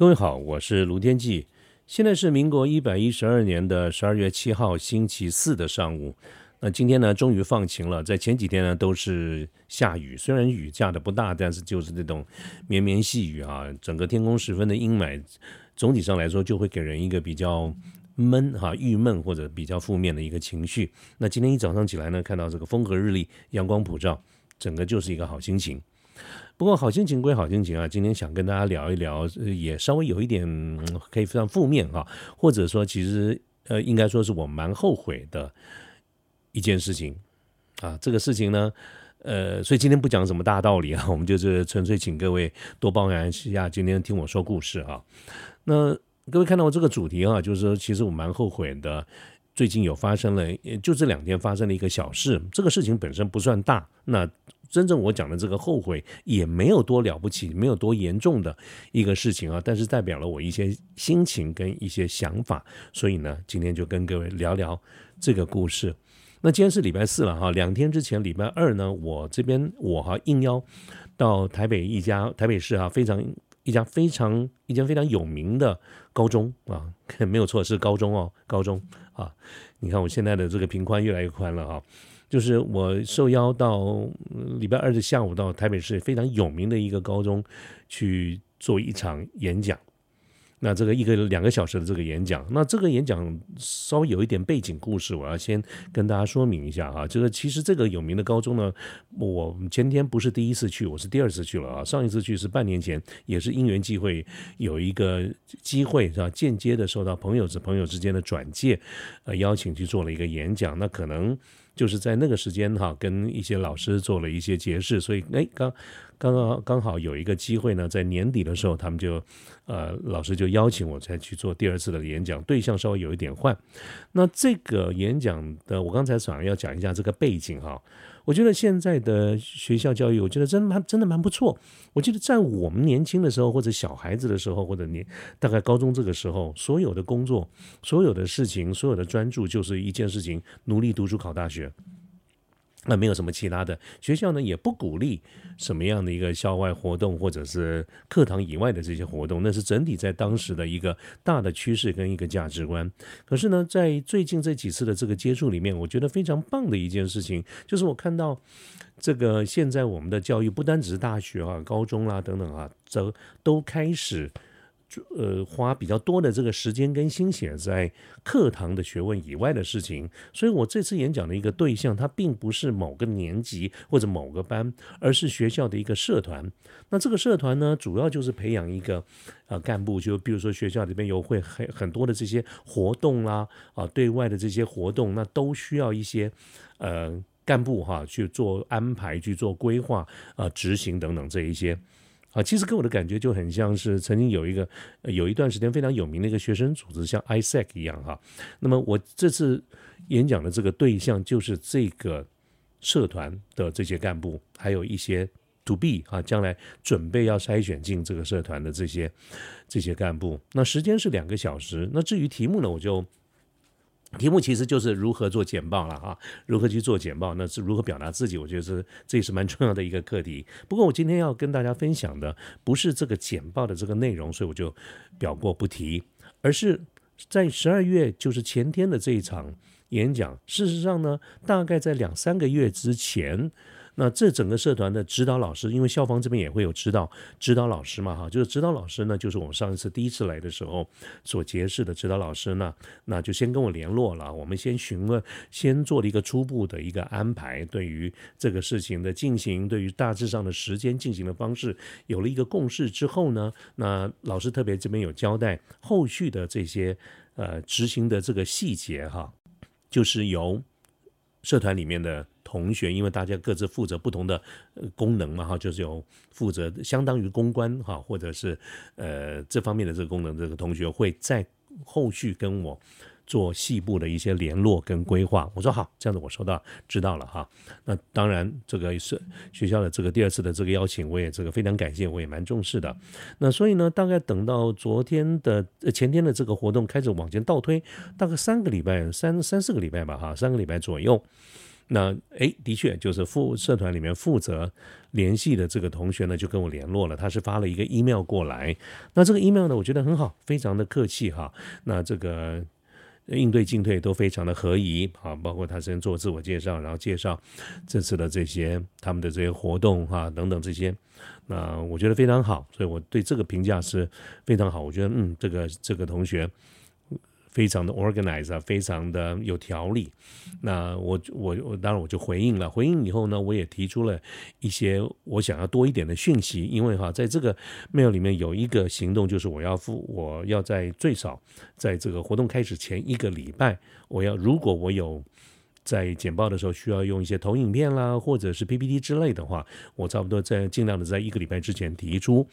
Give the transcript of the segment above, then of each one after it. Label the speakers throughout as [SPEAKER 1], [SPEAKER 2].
[SPEAKER 1] 各位好，我是卢天记。现在是民国一百一十二年的十二月七号星期四的上午。那今天呢，终于放晴了。在前几天呢，都是下雨，虽然雨下的不大，但是就是那种绵绵细雨啊，整个天空十分的阴霾。总体上来说，就会给人一个比较闷哈、郁闷或者比较负面的一个情绪。那今天一早上起来呢，看到这个风和日丽，阳光普照，整个就是一个好心情。不过好心情归好心情啊，今天想跟大家聊一聊，也稍微有一点可以非常负面啊，或者说其实呃应该说是我蛮后悔的一件事情啊。这个事情呢，呃，所以今天不讲什么大道理啊，我们就是纯粹请各位多包涵一下，今天听我说故事啊。那各位看到我这个主题啊，就是说其实我蛮后悔的，最近有发生了，就这两天发生了一个小事，这个事情本身不算大，那。真正我讲的这个后悔也没有多了不起，没有多严重的一个事情啊，但是代表了我一些心情跟一些想法，所以呢，今天就跟各位聊聊这个故事。那今天是礼拜四了哈，两天之前礼拜二呢，我这边我哈应邀到台北一家台北市啊非常一家非常一家非常有名的高中啊，没有错是高中哦，高中啊，你看我现在的这个频宽越来越宽了哈。就是我受邀到礼拜二的下午到台北市非常有名的一个高中去做一场演讲。那这个一个两个小时的这个演讲，那这个演讲稍微有一点背景故事，我要先跟大家说明一下啊。就是其实这个有名的高中呢，我前天不是第一次去，我是第二次去了啊。上一次去是半年前，也是因缘际会有一个机会是吧？间接的受到朋友之朋友之间的转介，呃，邀请去做了一个演讲。那可能。就是在那个时间哈，跟一些老师做了一些解释，所以哎，刚刚刚刚好有一个机会呢，在年底的时候，他们就呃老师就邀请我再去做第二次的演讲，对象稍微有一点换。那这个演讲的，我刚才想要讲一下这个背景哈。我觉得现在的学校教育，我觉得真蛮真的蛮不错。我记得在我们年轻的时候，或者小孩子的时候，或者年大概高中这个时候，所有的工作、所有的事情、所有的专注，就是一件事情：努力读书考大学。那没有什么其他的，学校呢也不鼓励什么样的一个校外活动或者是课堂以外的这些活动，那是整体在当时的一个大的趋势跟一个价值观。可是呢，在最近这几次的这个接触里面，我觉得非常棒的一件事情，就是我看到这个现在我们的教育不单只是大学啊、高中啦等等啊，这都开始。呃，花比较多的这个时间跟心血在课堂的学问以外的事情，所以我这次演讲的一个对象，它并不是某个年级或者某个班，而是学校的一个社团。那这个社团呢，主要就是培养一个呃干部，就比如说学校里边有会很很多的这些活动啦，啊，对外的这些活动，那都需要一些呃干部哈去做安排、去做规划、啊执行等等这一些。啊，其实给我的感觉就很像是曾经有一个有一段时间非常有名的一个学生组织，像 ISEC 一样哈。那么我这次演讲的这个对象就是这个社团的这些干部，还有一些 To B 啊，将来准备要筛选进这个社团的这些这些干部。那时间是两个小时。那至于题目呢，我就。题目其实就是如何做简报了哈，如何去做简报，那是如何表达自己，我觉得是这也是蛮重要的一个课题。不过我今天要跟大家分享的不是这个简报的这个内容，所以我就表过不提，而是在十二月就是前天的这一场演讲。事实上呢，大概在两三个月之前。那这整个社团的指导老师，因为校方这边也会有指导指导老师嘛，哈，就是指导老师呢，就是我们上一次第一次来的时候所结识的指导老师呢，那就先跟我联络了，我们先询问，先做了一个初步的一个安排，对于这个事情的进行，对于大致上的时间进行的方式有了一个共识之后呢，那老师特别这边有交代后续的这些呃执行的这个细节哈，就是由社团里面的。同学，因为大家各自负责不同的功能嘛，哈，就是有负责相当于公关哈，或者是呃这方面的这个功能，这个同学会在后续跟我做细部的一些联络跟规划。我说好，这样子我收到知道了哈。那当然，这个是学校的这个第二次的这个邀请，我也这个非常感谢，我也蛮重视的。那所以呢，大概等到昨天的前天的这个活动开始往前倒推，大概三个礼拜，三三四个礼拜吧，哈，三个礼拜左右。那诶，的确就是副社团里面负责联系的这个同学呢，就跟我联络了，他是发了一个 email 过来。那这个 email 呢，我觉得很好，非常的客气哈。那这个应对进退都非常的合宜啊，包括他先做自我介绍，然后介绍这次的这些他们的这些活动哈等等这些，那我觉得非常好，所以我对这个评价是非常好。我觉得嗯，这个这个同学。非常的 organized 啊，非常的有条理。那我我我当然我就回应了。回应以后呢，我也提出了一些我想要多一点的讯息。因为哈，在这个 mail 里面有一个行动，就是我要付，我要在最少在这个活动开始前一个礼拜，我要如果我有在简报的时候需要用一些投影片啦，或者是 PPT 之类的话，我差不多在尽量的在一个礼拜之前提出。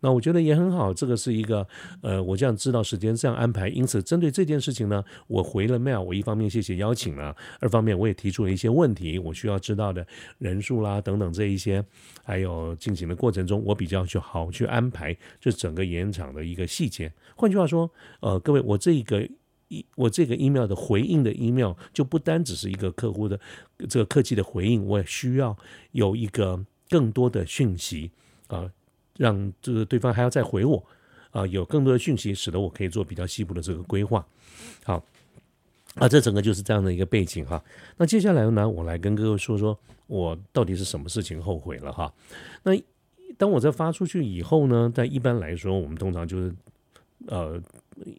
[SPEAKER 1] 那我觉得也很好，这个是一个，呃，我这样知道时间这样安排。因此，针对这件事情呢，我回了 mail，我一方面谢谢邀请了，二方面我也提出了一些问题，我需要知道的人数啦等等这一些，还有进行的过程中，我比较去好去安排这整个演讲的一个细节。换句话说，呃，各位，我这个一我这个 email 的回应的 email 就不单只是一个客户的这个客气的回应，我也需要有一个更多的讯息啊。让这个对方还要再回我，啊，有更多的讯息，使得我可以做比较细部的这个规划。好，啊，这整个就是这样的一个背景哈。那接下来呢，我来跟各位说说我到底是什么事情后悔了哈。那当我在发出去以后呢，在一般来说，我们通常就是呃。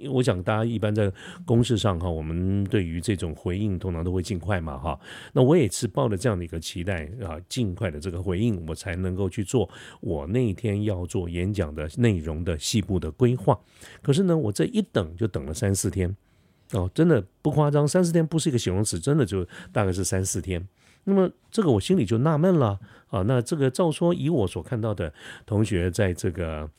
[SPEAKER 1] 我想大家一般在公事上哈，我们对于这种回应通常都会尽快嘛哈。那我也是抱着这样的一个期待啊，尽快的这个回应，我才能够去做我那天要做演讲的内容的细部的规划。可是呢，我这一等就等了三四天哦，真的不夸张，三四天不是一个形容词，真的就大概是三四天。那么这个我心里就纳闷了啊，那这个照说以我所看到的同学在这个。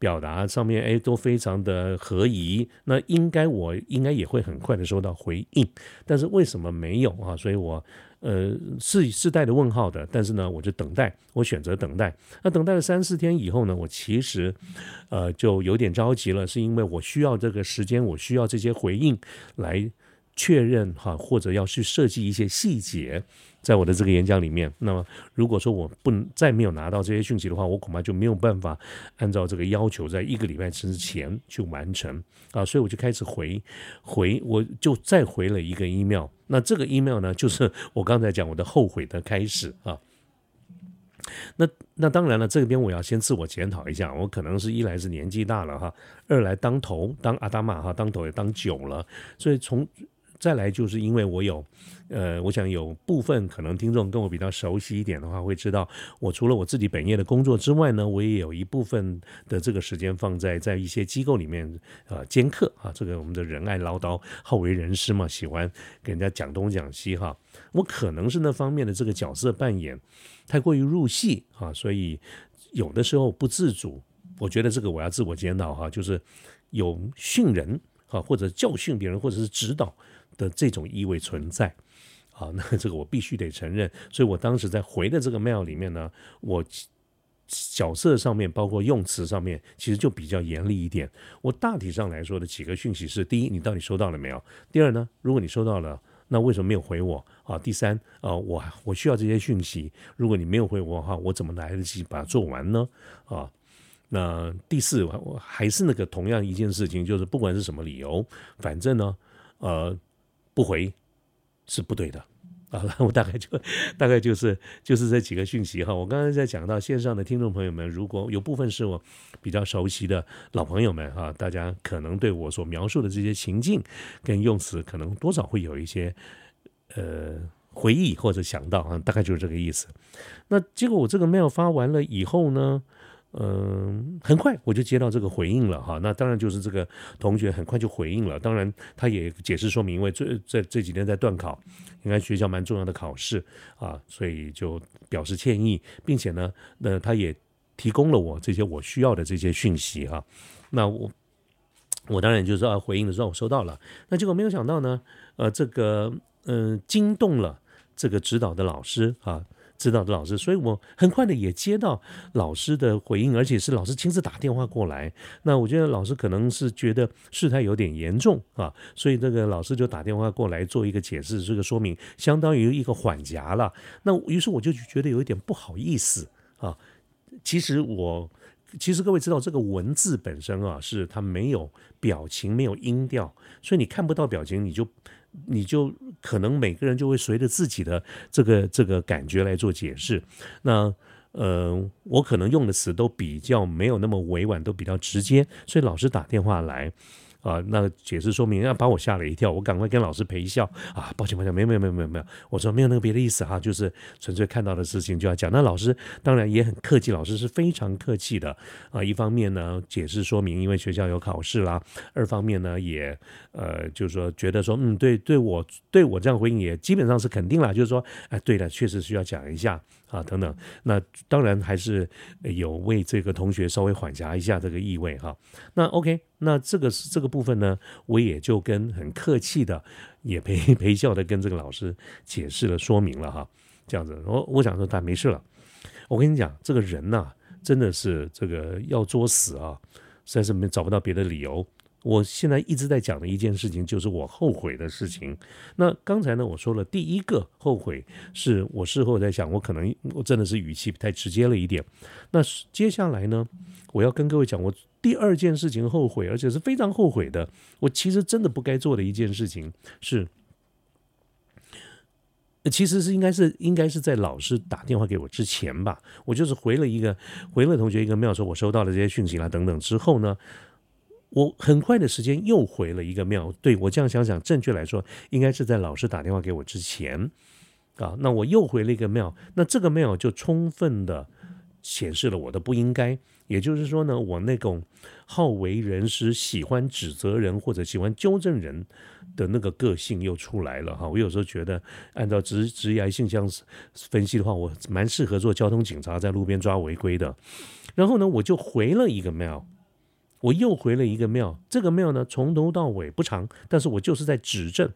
[SPEAKER 1] 表达上面哎都非常的合宜，那应该我应该也会很快的收到回应，但是为什么没有啊？所以我呃是是带着问号的，但是呢我就等待，我选择等待。那等待了三四天以后呢，我其实呃就有点着急了，是因为我需要这个时间，我需要这些回应来确认哈，或者要去设计一些细节。在我的这个演讲里面，那么如果说我不能再没有拿到这些讯息的话，我恐怕就没有办法按照这个要求，在一个礼拜之前去完成啊，所以我就开始回回，我就再回了一个 email。那这个 email 呢，就是我刚才讲我的后悔的开始啊。那那当然了，这边我要先自我检讨一下，我可能是一来是年纪大了哈，二来当头当阿达玛哈当头也当久了，所以从。再来就是因为我有，呃，我想有部分可能听众跟我比较熟悉一点的话，会知道我除了我自己本业的工作之外呢，我也有一部分的这个时间放在在一些机构里面啊兼课啊，这个我们的仁爱唠叨，好为人师嘛，喜欢给人家讲东讲西哈。我可能是那方面的这个角色扮演太过于入戏啊，所以有的时候不自主，我觉得这个我要自我检讨哈，就是有训人啊，或者教训别人，或者是指导。的这种意味存在，啊，那这个我必须得承认。所以我当时在回的这个 mail 里面呢，我角色上面，包括用词上面，其实就比较严厉一点。我大体上来说的几个讯息是：第一，你到底收到了没有？第二呢，如果你收到了，那为什么没有回我？啊，第三，啊，我我需要这些讯息，如果你没有回我的话，我怎么来得及把它做完呢？啊，那第四，我还是那个同样一件事情，就是不管是什么理由，反正呢，呃。不回是不对的啊！我大概就大概就是就是这几个讯息哈。我刚才在讲到线上的听众朋友们，如果有部分是我比较熟悉的老朋友们哈，大家可能对我所描述的这些情境跟用词，可能多少会有一些呃回忆或者想到啊，大概就是这个意思。那结果我这个 mail 发完了以后呢？嗯，很快我就接到这个回应了哈。那当然就是这个同学很快就回应了。当然，他也解释说明，因为这这这几天在断考，应该学校蛮重要的考试啊，所以就表示歉意，并且呢，那他也提供了我这些我需要的这些讯息哈。那我我当然就是要回应的时候，我收到了。那结果没有想到呢，呃，这个嗯惊动了这个指导的老师啊。指导的老师，所以我很快的也接到老师的回应，而且是老师亲自打电话过来。那我觉得老师可能是觉得事态有点严重啊，所以这个老师就打电话过来做一个解释，这个说明相当于一个缓夹了。那于是我就觉得有一点不好意思啊。其实我。其实各位知道，这个文字本身啊，是它没有表情，没有音调，所以你看不到表情，你就你就可能每个人就会随着自己的这个这个感觉来做解释。那呃，我可能用的词都比较没有那么委婉，都比较直接，所以老师打电话来。啊，那解释说明要把我吓了一跳，我赶快跟老师陪笑啊，抱歉抱歉，没有没有没有没有没有，我说没有那个别的意思哈，就是纯粹看到的事情就要讲。那老师当然也很客气，老师是非常客气的啊。一方面呢，解释说明，因为学校有考试啦；二方面呢，也呃，就是说觉得说，嗯，对对我对我这样回应也基本上是肯定了，就是说，哎，对的，确实需要讲一下。啊，等等，那当然还是有为这个同学稍微缓颊一下这个意味哈。那 OK，那这个是这个部分呢，我也就跟很客气的，也陪 陪笑的跟这个老师解释了说明了哈。这样子，我我想说他没事了。我跟你讲，这个人呐，真的是这个要作死啊，实在是没找不到别的理由。我现在一直在讲的一件事情，就是我后悔的事情。那刚才呢，我说了第一个后悔，是我事后在想，我可能我真的是语气太直接了一点。那接下来呢，我要跟各位讲，我第二件事情后悔，而且是非常后悔的。我其实真的不该做的一件事情是，其实是应该是应该是在老师打电话给我之前吧，我就是回了一个回了同学一个 mail，说我收到了这些讯息啦等等之后呢。我很快的时间又回了一个庙，对我这样想想，正确来说应该是在老师打电话给我之前，啊，那我又回了一个庙，那这个庙就充分的显示了我的不应该，也就是说呢，我那种好为人师、喜欢指责人或者喜欢纠正人的那个个性又出来了哈。我有时候觉得，按照直直癌性向分析的话，我蛮适合做交通警察，在路边抓违规的。然后呢，我就回了一个庙。我又回了一个庙，这个庙呢从头到尾不长，但是我就是在指正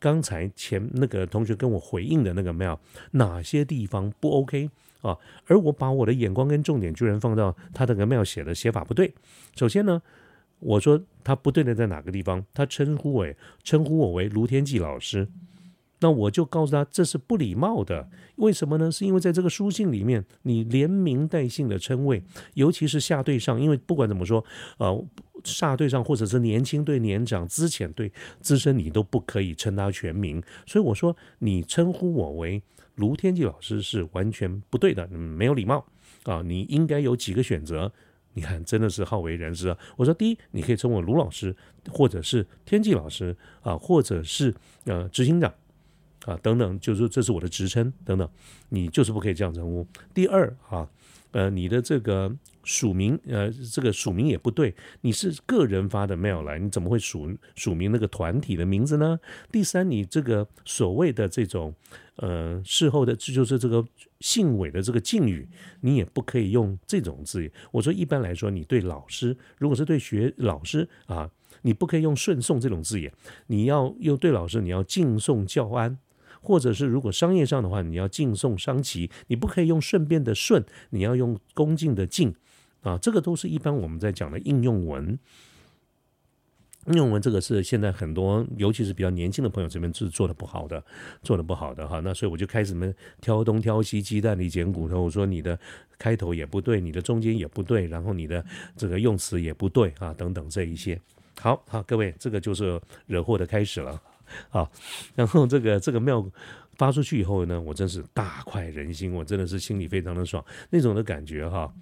[SPEAKER 1] 刚才前那个同学跟我回应的那个庙哪些地方不 OK 啊，而我把我的眼光跟重点居然放到他那个庙写的写法不对。首先呢，我说他不对的在哪个地方？他称呼我称呼我为卢天记老师。那我就告诉他，这是不礼貌的。为什么呢？是因为在这个书信里面，你连名带姓的称谓，尤其是下对上，因为不管怎么说，呃，下对上或者是年轻对年长、资浅对资深，你都不可以称他全名。所以我说，你称呼我为卢天骥老师是完全不对的，没有礼貌啊！你应该有几个选择。你看，真的是好为人师啊！我说，第一，你可以称我卢老师，或者是天骥老师啊，或者是呃执行长。啊，等等，就是这是我的职称，等等，你就是不可以这样称呼。第二啊，呃，你的这个署名，呃，这个署名也不对，你是个人发的 mail 来，你怎么会署署名那个团体的名字呢？第三，你这个所谓的这种呃事后的，这就是这个姓韦的这个敬语，你也不可以用这种字眼。我说一般来说，你对老师，如果是对学老师啊，你不可以用顺送这种字眼，你要用对老师，你要敬送教安。或者是如果商业上的话，你要敬送商旗，你不可以用顺便的顺，你要用恭敬的敬，啊，这个都是一般我们在讲的应用文。应用文这个是现在很多，尤其是比较年轻的朋友这边是做的不好的，做的不好的哈。那所以我就开始们挑东挑西，鸡蛋里捡骨头。我说你的开头也不对，你的中间也不对，然后你的这个用词也不对啊，等等这一些。好好，各位，这个就是惹祸的开始了。好，然后这个这个庙发出去以后呢，我真是大快人心，我真的是心里非常的爽，那种的感觉哈，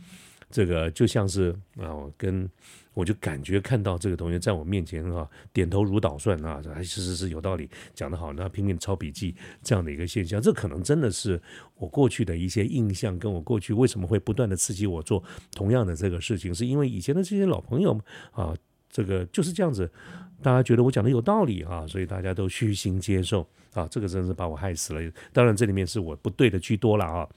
[SPEAKER 1] 这个就像是啊，我跟我就感觉看到这个同学在我面前哈，点头如捣蒜啊，还是是是有道理，讲得好，那拼命抄笔记这样的一个现象，这可能真的是我过去的一些印象，跟我过去为什么会不断的刺激我做同样的这个事情，是因为以前的这些老朋友啊，这个就是这样子。大家觉得我讲的有道理啊，所以大家都虚心接受啊，这个真是把我害死了。当然这里面是我不对的居多了啊。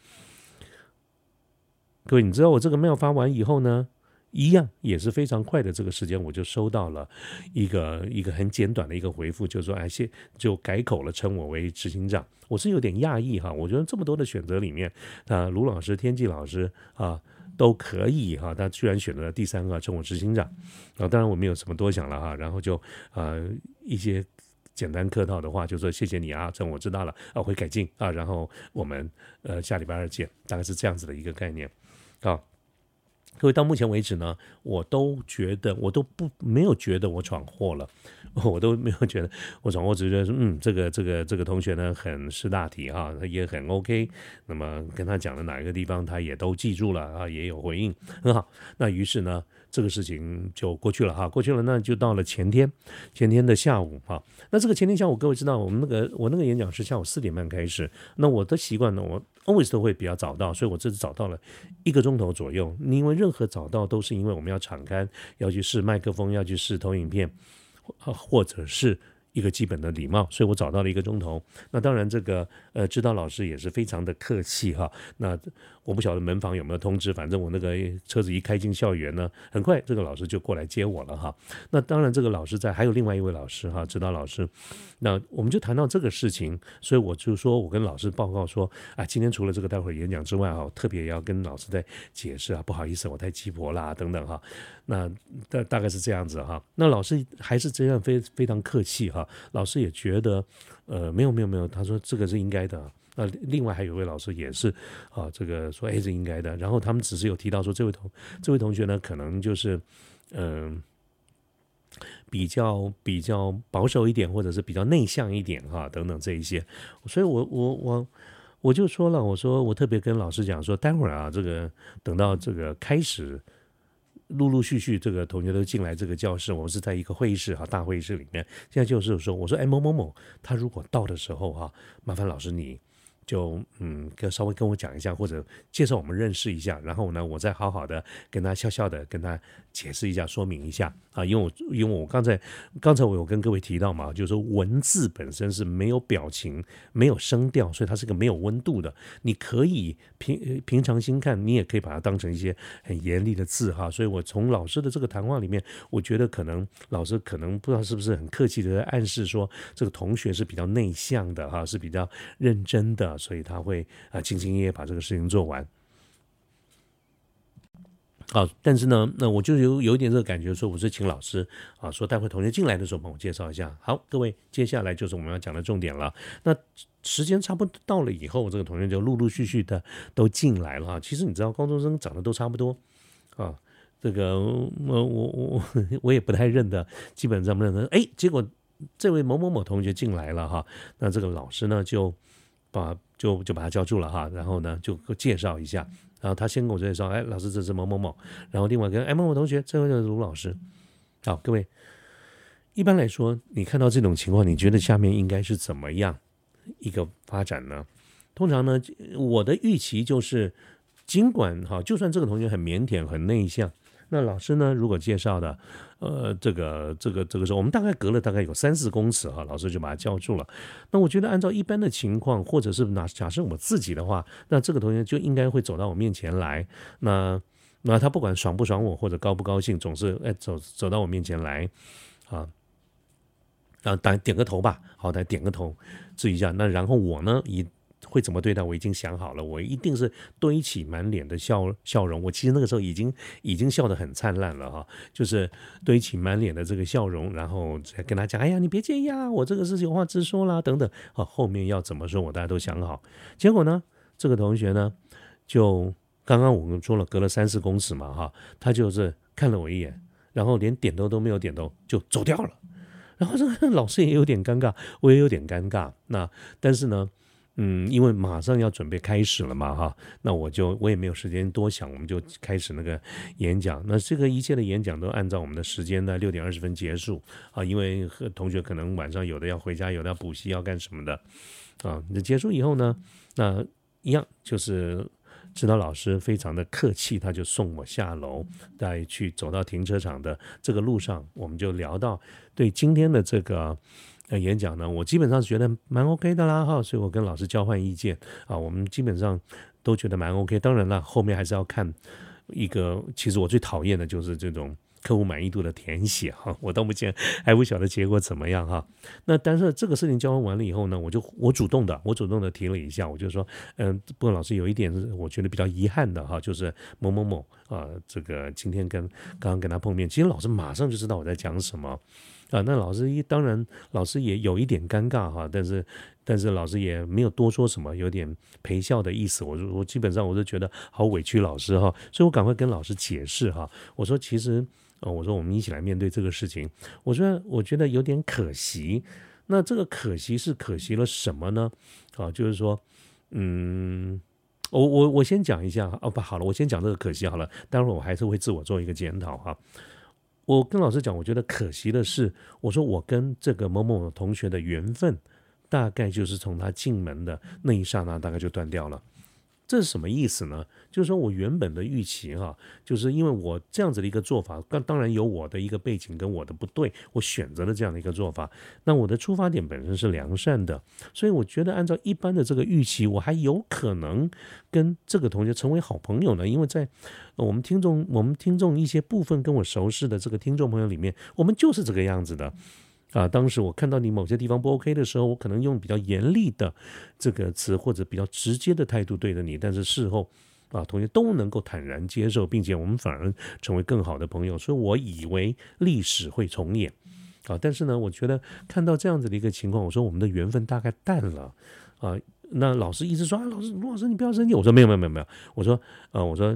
[SPEAKER 1] 各位，你知道我这个 mail 发完以后呢，一样也是非常快的这个时间，我就收到了一个一个很简短的一个回复，就说哎，谢就改口了，称我为执行长。我是有点讶异哈，我觉得这么多的选择里面，啊，卢老师、天际老师啊都可以哈，他居然选择了第三个称我执行长啊。当然我没有什么多想了哈，然后就呃一些简单客套的话，就说谢谢你啊，这我知道了啊，会改进啊，然后我们呃下礼拜二见，大概是这样子的一个概念啊。各位到目前为止呢，我都觉得我都不没有觉得我闯祸了，我都没有觉得我闯祸，只是觉得，嗯，这个这个这个同学呢很识大体哈，他也很 OK，那么跟他讲的哪一个地方他也都记住了啊，也有回应，很好。那于是呢，这个事情就过去了哈，过去了，那就到了前天，前天的下午哈，那这个前天下午，各位知道我们那个我那个演讲是下午四点半开始，那我的习惯呢，我。Always 都会比较早到，所以我这次早到了一个钟头左右。因为任何早到都是因为我们要敞开，要去试麦克风，要去试投影片，或者是。一个基本的礼貌，所以我找到了一个钟头。那当然，这个呃，指导老师也是非常的客气哈。那我不晓得门房有没有通知，反正我那个车子一开进校园呢，很快这个老师就过来接我了哈。那当然，这个老师在，还有另外一位老师哈，指导老师。那我们就谈到这个事情，所以我就说我跟老师报告说啊，今天除了这个待会儿演讲之外哈，特别要跟老师再解释啊，不好意思，我太鸡婆啦等等哈。那大大概是这样子哈。那老师还是这样非非常客气哈。老师也觉得，呃，没有没有没有，他说这个是应该的。那另外还有一位老师也是啊，这个说哎是应该的。然后他们只是有提到说，这位同这位同学呢，可能就是嗯，比较比较保守一点，或者是比较内向一点哈，等等这一些。所以我我我我就说了，我说我特别跟老师讲说，待会儿啊，这个等到这个开始。陆陆续续，这个同学都进来这个教室。我们是在一个会议室哈，大会议室里面。现在就是说，我说，哎，某某某，他如果到的时候哈，麻烦老师你。就嗯，跟稍微跟我讲一下，或者介绍我们认识一下，然后呢，我再好好的跟他笑笑的跟他解释一下，说明一下啊，因为我因为我刚才刚才我有跟各位提到嘛，就是说文字本身是没有表情、没有声调，所以它是个没有温度的。你可以平平常心看，你也可以把它当成一些很严厉的字哈。所以我从老师的这个谈话里面，我觉得可能老师可能不知道是不是很客气的在暗示说，这个同学是比较内向的哈，是比较认真的。所以他会啊兢兢业业把这个事情做完。啊，但是呢，那我就有有一点这个感觉，说我是请老师啊，说待会同学进来的时候帮我介绍一下。好，各位，接下来就是我们要讲的重点了。那时间差不多到了以后，这个同学就陆陆续续的都进来了。其实你知道，高中生长得都差不多啊。这个我我我 我也不太认得，基本上不认得。哎，结果这位某某某同学进来了哈，那这个老师呢就把。就就把他叫住了哈，然后呢就介绍一下，然后他先跟我介绍，哎，老师这是某某某，然后另外跟哎某某同学，这位就是卢老师。好，各位，一般来说，你看到这种情况，你觉得下面应该是怎么样一个发展呢？通常呢，我的预期就是，尽管哈，就算这个同学很腼腆、很内向。那老师呢？如果介绍的，呃，这个、这个、这个时候，我们大概隔了大概有三四公尺哈，老师就把他叫住了。那我觉得按照一般的情况，或者是拿假设我自己的话，那这个同学就应该会走到我面前来。那那他不管爽不爽我，或者高不高兴，总是哎走走到我面前来啊，啊点点个头吧，好歹点个头，注意一下。那然后我呢以。会怎么对待？我已经想好了，我一定是堆起满脸的笑笑容。我其实那个时候已经已经笑得很灿烂了哈，就是堆起满脸的这个笑容，然后再跟他讲：“哎呀，你别介意啊，我这个是有话直说啦，等等。”啊，后面要怎么说，我大家都想好。结果呢，这个同学呢，就刚刚我们说了，隔了三四公尺嘛哈，他就是看了我一眼，然后连点头都没有点头就走掉了。然后这个老师也有点尴尬，我也有点尴尬。那但是呢。嗯，因为马上要准备开始了嘛，哈，那我就我也没有时间多想，我们就开始那个演讲。那这个一切的演讲都按照我们的时间呢，六点二十分结束啊，因为和同学可能晚上有的要回家，有的要补习，要干什么的啊。那结束以后呢，那一样就是指导老师非常的客气，他就送我下楼，再去走到停车场的这个路上，我们就聊到对今天的这个。那演讲呢，我基本上是觉得蛮 OK 的啦哈，所以我跟老师交换意见啊，我们基本上都觉得蛮 OK。当然了，后面还是要看一个，其实我最讨厌的就是这种。客户满意度的填写哈，我到目前还不晓得结果怎么样哈。那但是这个事情交换完了以后呢，我就我主动的，我主动的提了一下，我就说，嗯，不过老师有一点是我觉得比较遗憾的哈，就是某某某啊，这个今天跟刚刚跟他碰面，其实老师马上就知道我在讲什么啊。那老师一当然老师也有一点尴尬哈，但是但是老师也没有多说什么，有点陪笑的意思。我我基本上我就觉得好委屈老师哈，所以我赶快跟老师解释哈，我说其实。哦，我说我们一起来面对这个事情。我说我觉得有点可惜。那这个可惜是可惜了什么呢？啊，就是说，嗯，我我我先讲一下哦，不好了，我先讲这个可惜好了。待会儿我还是会自我做一个检讨哈。我跟老师讲，我觉得可惜的是，我说我跟这个某某同学的缘分，大概就是从他进门的那一刹那，大概就断掉了。这是什么意思呢？就是说我原本的预期哈，就是因为我这样子的一个做法，当当然有我的一个背景跟我的不对，我选择了这样的一个做法。那我的出发点本身是良善的，所以我觉得按照一般的这个预期，我还有可能跟这个同学成为好朋友呢。因为在我们听众、我们听众一些部分跟我熟识的这个听众朋友里面，我们就是这个样子的。啊，当时我看到你某些地方不 OK 的时候，我可能用比较严厉的这个词或者比较直接的态度对着你，但是事后啊，同学都能够坦然接受，并且我们反而成为更好的朋友，所以我以为历史会重演啊，但是呢，我觉得看到这样子的一个情况，我说我们的缘分大概淡了啊。那老师一直说啊，老师卢老师你不要生气。我说没有没有没有没有。我说呃我说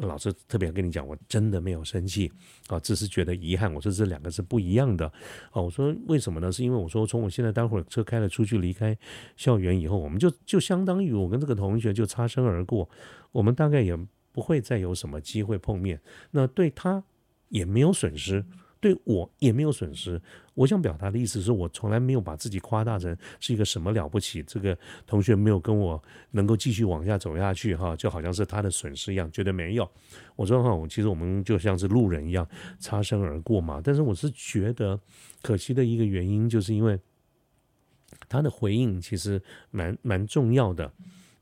[SPEAKER 1] 老师特别跟你讲，我真的没有生气啊，只是觉得遗憾。我说这两个是不一样的啊。我说为什么呢？是因为我说从我现在待会儿车开了出去离开校园以后，我们就就相当于我跟这个同学就擦身而过，我们大概也不会再有什么机会碰面。那对他也没有损失。对我也没有损失。我想表达的意思是我从来没有把自己夸大成是一个什么了不起。这个同学没有跟我能够继续往下走下去，哈，就好像是他的损失一样，绝对没有。我说哈，其实我们就像是路人一样擦身而过嘛。但是我是觉得可惜的一个原因，就是因为他的回应其实蛮蛮重要的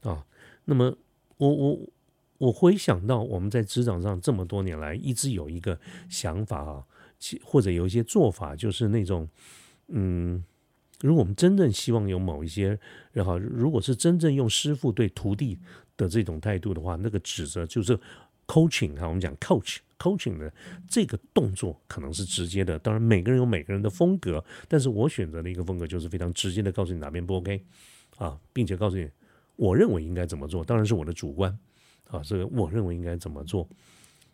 [SPEAKER 1] 啊。那么我我我回想到我们在职场上这么多年来，一直有一个想法啊。或者有一些做法，就是那种，嗯，如果我们真正希望有某一些，然后如果是真正用师傅对徒弟的这种态度的话，那个指责就是 coaching 哈，我们讲 coach coaching 的这个动作可能是直接的。当然，每个人有每个人的风格，但是我选择的一个风格就是非常直接的告诉你哪边不 OK 啊，并且告诉你我认为应该怎么做，当然是我的主观啊，这个我认为应该怎么做。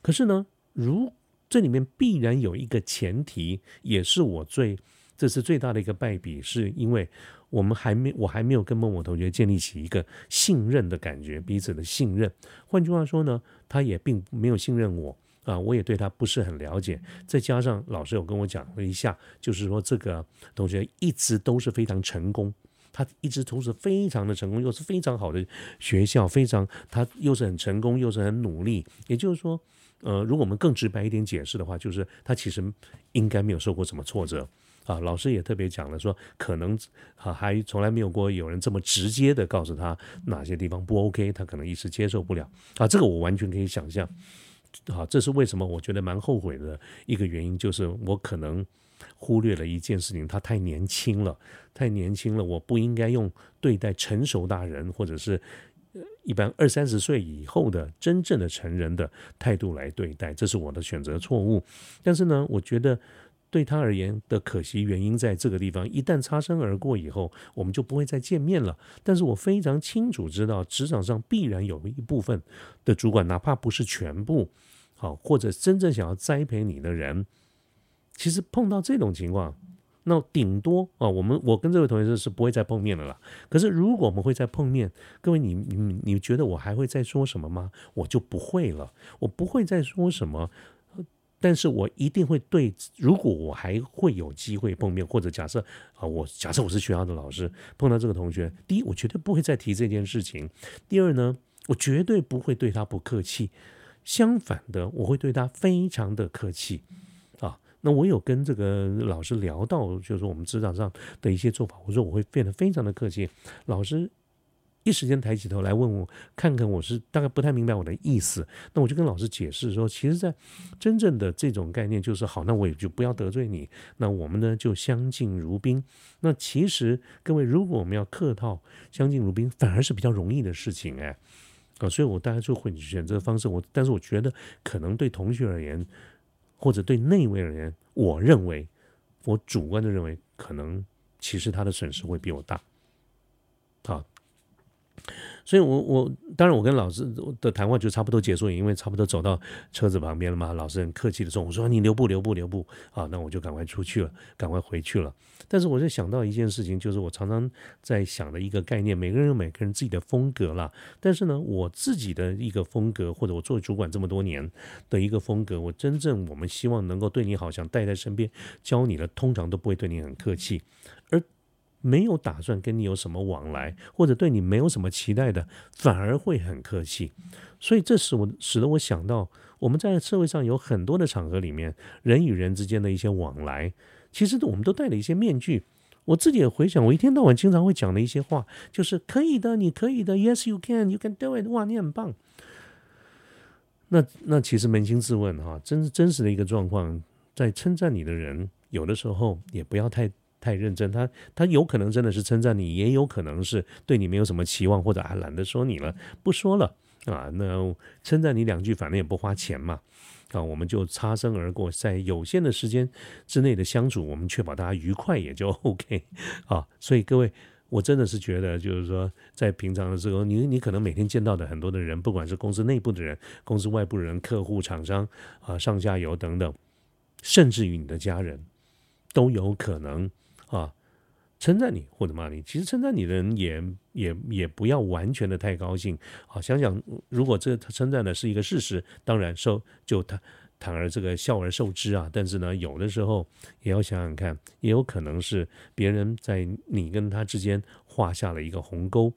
[SPEAKER 1] 可是呢，如这里面必然有一个前提，也是我最这是最大的一个败笔，是因为我们还没我还没有跟某某同学建立起一个信任的感觉，彼此的信任。换句话说呢，他也并没有信任我啊，我也对他不是很了解。再加上老师有跟我讲了一下，就是说这个同学一直都是非常成功，他一直都是非常的成功，又是非常好的学校，非常他又是很成功，又是很努力。也就是说。呃，如果我们更直白一点解释的话，就是他其实应该没有受过什么挫折啊。老师也特别讲了，说可能啊还从来没有过有人这么直接的告诉他哪些地方不 OK，他可能一时接受不了啊。这个我完全可以想象啊。这是为什么我觉得蛮后悔的一个原因，就是我可能忽略了一件事情，他太年轻了，太年轻了，我不应该用对待成熟大人或者是。一般二三十岁以后的真正的成人的态度来对待，这是我的选择错误。但是呢，我觉得对他而言的可惜原因在这个地方，一旦擦身而过以后，我们就不会再见面了。但是我非常清楚知道，职场上必然有一部分的主管，哪怕不是全部，好或者真正想要栽培你的人，其实碰到这种情况。那顶多啊，我们我跟这位同学是是不会再碰面了啦。可是如果我们会再碰面，各位你你你觉得我还会再说什么吗？我就不会了，我不会再说什么。但是我一定会对，如果我还会有机会碰面，或者假设啊，我假设我是学校的老师，碰到这个同学，第一，我绝对不会再提这件事情；第二呢，我绝对不会对他不客气，相反的，我会对他非常的客气。那我有跟这个老师聊到，就是我们职场上的一些做法。我说我会变得非常的客气。老师一时间抬起头来问我，看看我是大概不太明白我的意思，那我就跟老师解释说，其实，在真正的这种概念就是好，那我也就不要得罪你，那我们呢就相敬如宾。那其实各位，如果我们要客套相敬如宾，反而是比较容易的事情哎，啊，所以我大概就会选择方式。我但是我觉得可能对同学而言，或者对那位而言，我认为我主观的认为，可能其实他的损失会比我大，啊。所以，我我当然，我跟老师的谈话就差不多结束，因为差不多走到车子旁边了嘛。老师很客气的说：“我说你留步，留步，留步。”啊，那我就赶快出去了，赶快回去了。但是，我就想到一件事情，就是我常常在想的一个概念：每个人有每个人自己的风格啦。但是呢，我自己的一个风格，或者我作为主管这么多年的一个风格，我真正我们希望能够对你好，想带在身边教你的，通常都不会对你很客气，而。没有打算跟你有什么往来，或者对你没有什么期待的，反而会很客气。所以这使我使得我想到，我们在社会上有很多的场合里面，人与人之间的一些往来，其实我们都戴了一些面具。我自己也回想，我一天到晚经常会讲的一些话，就是可以的，你可以的，Yes you can, you can do it。哇，你很棒。那那其实扪心自问哈，真真实的一个状况，在称赞你的人，有的时候也不要太。太认真，他他有可能真的是称赞你，也有可能是对你没有什么期望，或者还懒得说你了，不说了啊。那称赞你两句，反正也不花钱嘛，啊，我们就擦身而过，在有限的时间之内的相处，我们确保大家愉快也就 OK 啊。所以各位，我真的是觉得，就是说，在平常的时候，你你可能每天见到的很多的人，不管是公司内部的人、公司外部人、客户、厂商啊、上下游等等，甚至于你的家人，都有可能。啊，称赞你或者骂你，其实称赞你的人也也也不要完全的太高兴。啊，想想如果这称赞的是一个事实，当然受就坦坦而这个笑而受之啊。但是呢，有的时候也要想想看，也有可能是别人在你跟他之间画下了一个鸿沟。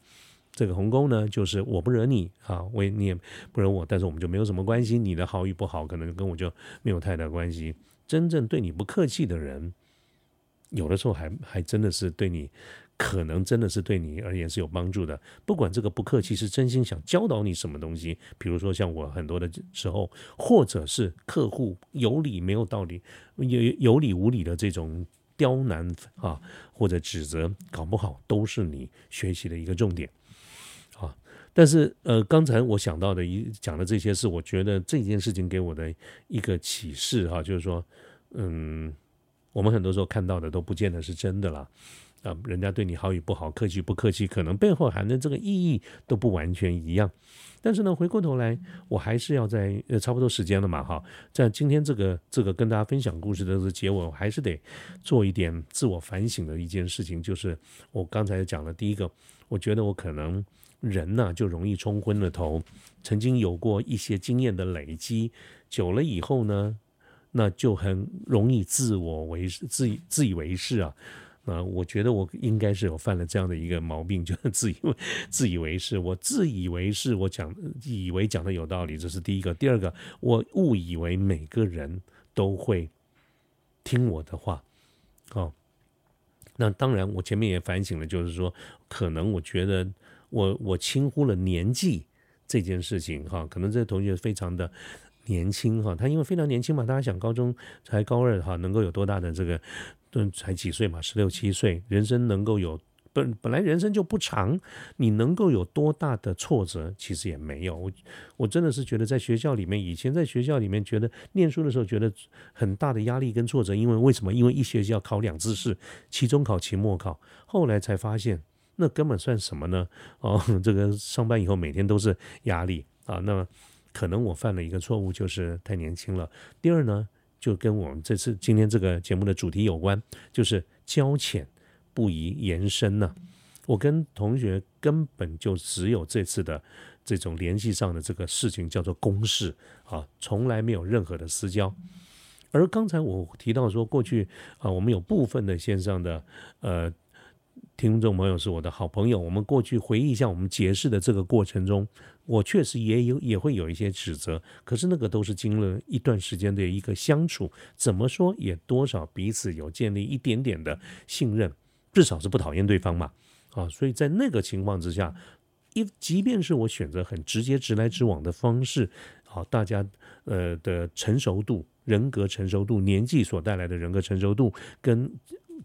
[SPEAKER 1] 这个鸿沟呢，就是我不惹你啊，我也你也不惹我，但是我们就没有什么关系。你的好与不好，可能跟我就没有太大关系。真正对你不客气的人。有的时候还还真的是对你，可能真的是对你而言是有帮助的。不管这个不客气是真心想教导你什么东西，比如说像我很多的时候，或者是客户有理没有道理、有有理无理的这种刁难啊，或者指责，搞不好都是你学习的一个重点啊。但是呃，刚才我想到的一讲的这些是，我觉得这件事情给我的一个启示哈，就是说，嗯。我们很多时候看到的都不见得是真的了，啊，人家对你好与不好，客气不客气，可能背后含的这个意义都不完全一样。但是呢，回过头来，我还是要在呃差不多时间了嘛，哈，在今天这个这个跟大家分享故事的这个结尾，我还是得做一点自我反省的一件事情，就是我刚才讲的第一个，我觉得我可能人呢就容易冲昏了头，曾经有过一些经验的累积，久了以后呢。那就很容易自我为自以自以为是啊，啊，我觉得我应该是有犯了这样的一个毛病，就是自以为自以为是。我自以为是，我讲以为讲的有道理，这是第一个。第二个，我误以为每个人都会听我的话，哦，那当然，我前面也反省了，就是说，可能我觉得我我轻忽了年纪这件事情，哈，可能这个同学非常的。年轻哈，他因为非常年轻嘛，大家想高中才高二哈，能够有多大的这个，嗯，才几岁嘛，十六七岁，人生能够有本本来人生就不长，你能够有多大的挫折，其实也没有。我我真的是觉得在学校里面，以前在学校里面觉得念书的时候觉得很大的压力跟挫折，因为为什么？因为一学期要考两次试，期中考、期末考，后来才发现那根本算什么呢？哦，这个上班以后每天都是压力啊，那。可能我犯了一个错误，就是太年轻了。第二呢，就跟我们这次今天这个节目的主题有关，就是交浅不宜延伸呢。我跟同学根本就只有这次的这种联系上的这个事情叫做公事啊，从来没有任何的私交。而刚才我提到说，过去啊，我们有部分的线上的呃。听众朋友是我的好朋友，我们过去回忆一下我们结识的这个过程中，我确实也有也会有一些指责，可是那个都是经了一段时间的一个相处，怎么说也多少彼此有建立一点点的信任，至少是不讨厌对方嘛，啊，所以在那个情况之下，一即便是我选择很直接直来直往的方式，好，大家呃的成熟度、人格成熟度、年纪所带来的人格成熟度，跟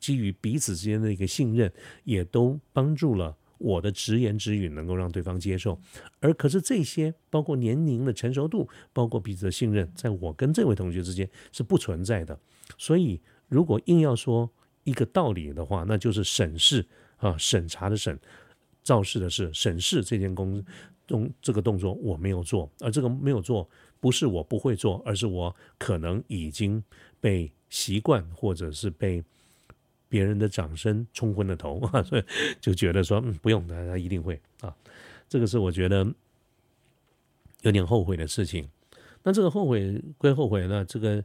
[SPEAKER 1] 基于彼此之间的一个信任，也都帮助了。我的直言直语能够让对方接受，而可是这些包括年龄的成熟度，包括彼此的信任，在我跟这位同学之间是不存在的。所以，如果硬要说一个道理的话，那就是审视啊，审查的审，肇事的事审视这件工动这个动作我没有做，而这个没有做不是我不会做，而是我可能已经被习惯或者是被。别人的掌声冲昏了头啊，所以就觉得说，嗯，不用，他他一定会啊。这个是我觉得有点后悔的事情。那这个后悔归后悔，呢这个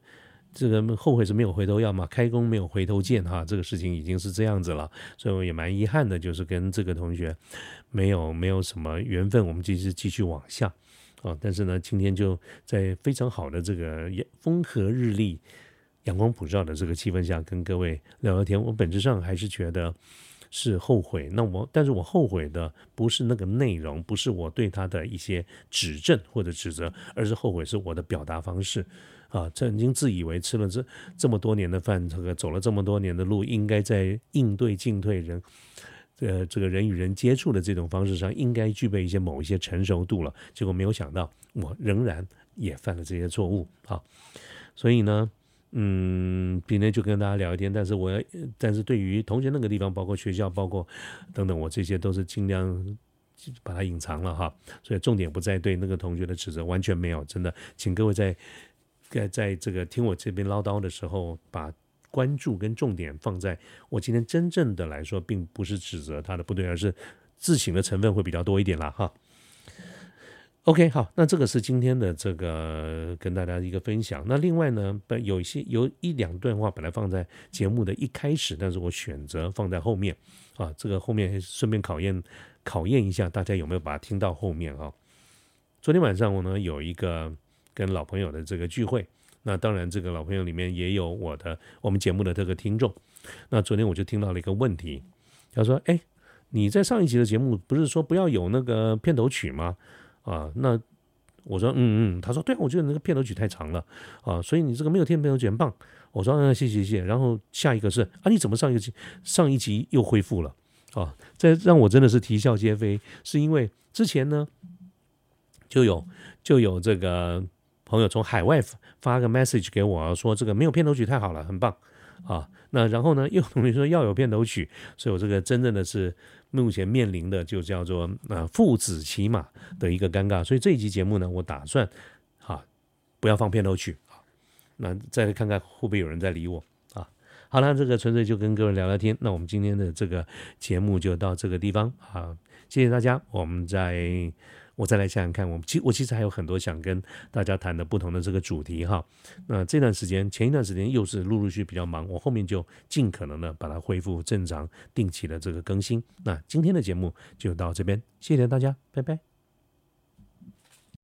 [SPEAKER 1] 这个后悔是没有回头药嘛？开弓没有回头箭哈，这个事情已经是这样子了，所以我也蛮遗憾的，就是跟这个同学没有没有什么缘分，我们继续继续往下啊。但是呢，今天就在非常好的这个风和日丽。阳光普照的这个气氛下，跟各位聊聊天，我本质上还是觉得是后悔。那我，但是我后悔的不是那个内容，不是我对他的一些指正或者指责，而是后悔是我的表达方式啊。曾经自以为吃了这这么多年的饭，这个走了这么多年的路，应该在应对进退人，呃，这个人与人接触的这种方式上，应该具备一些某一些成熟度了。结果没有想到，我仍然也犯了这些错误啊。所以呢。嗯，今天就跟大家聊一天，但是我要，但是对于同学那个地方，包括学校，包括等等，我这些都是尽量把它隐藏了哈。所以重点不在对那个同学的指责，完全没有，真的，请各位在在在这个听我这边唠叨的时候，把关注跟重点放在我今天真正的来说，并不是指责他的不对，而是自省的成分会比较多一点啦哈。OK，好，那这个是今天的这个跟大家一个分享。那另外呢，本有一些有一两段话本来放在节目的一开始，但是我选择放在后面啊。这个后面顺便考验考验一下大家有没有把它听到后面啊。昨天晚上我呢有一个跟老朋友的这个聚会，那当然这个老朋友里面也有我的我们节目的这个听众。那昨天我就听到了一个问题，他说：“哎，你在上一集的节目不是说不要有那个片头曲吗？”啊，那我说，嗯嗯，他说，对啊，我觉得那个片头曲太长了啊，所以你这个没有听片头曲很棒。我说，嗯，谢谢谢。然后下一个是啊，你怎么上一集上一集又恢复了啊？这让我真的是啼笑皆非，是因为之前呢就有就有这个朋友从海外发个 message 给我说，这个没有片头曲太好了，很棒啊。那然后呢，又同学说要有片头曲，所以我这个真正的是。目前面临的就叫做啊父子骑马的一个尴尬，所以这一集节目呢，我打算哈不要放片头曲啊，那再看看会不会有人在理我啊。好了，这个纯粹就跟各位聊聊天，那我们今天的这个节目就到这个地方啊，谢谢大家，我们在。我再来想想看，我其我其实还有很多想跟大家谈的不同的这个主题哈。那这段时间，前一段时间又是陆陆续比较忙，我后面就尽可能的把它恢复正常、定期的这个更新。那今天的节目就到这边，谢谢大家，拜拜。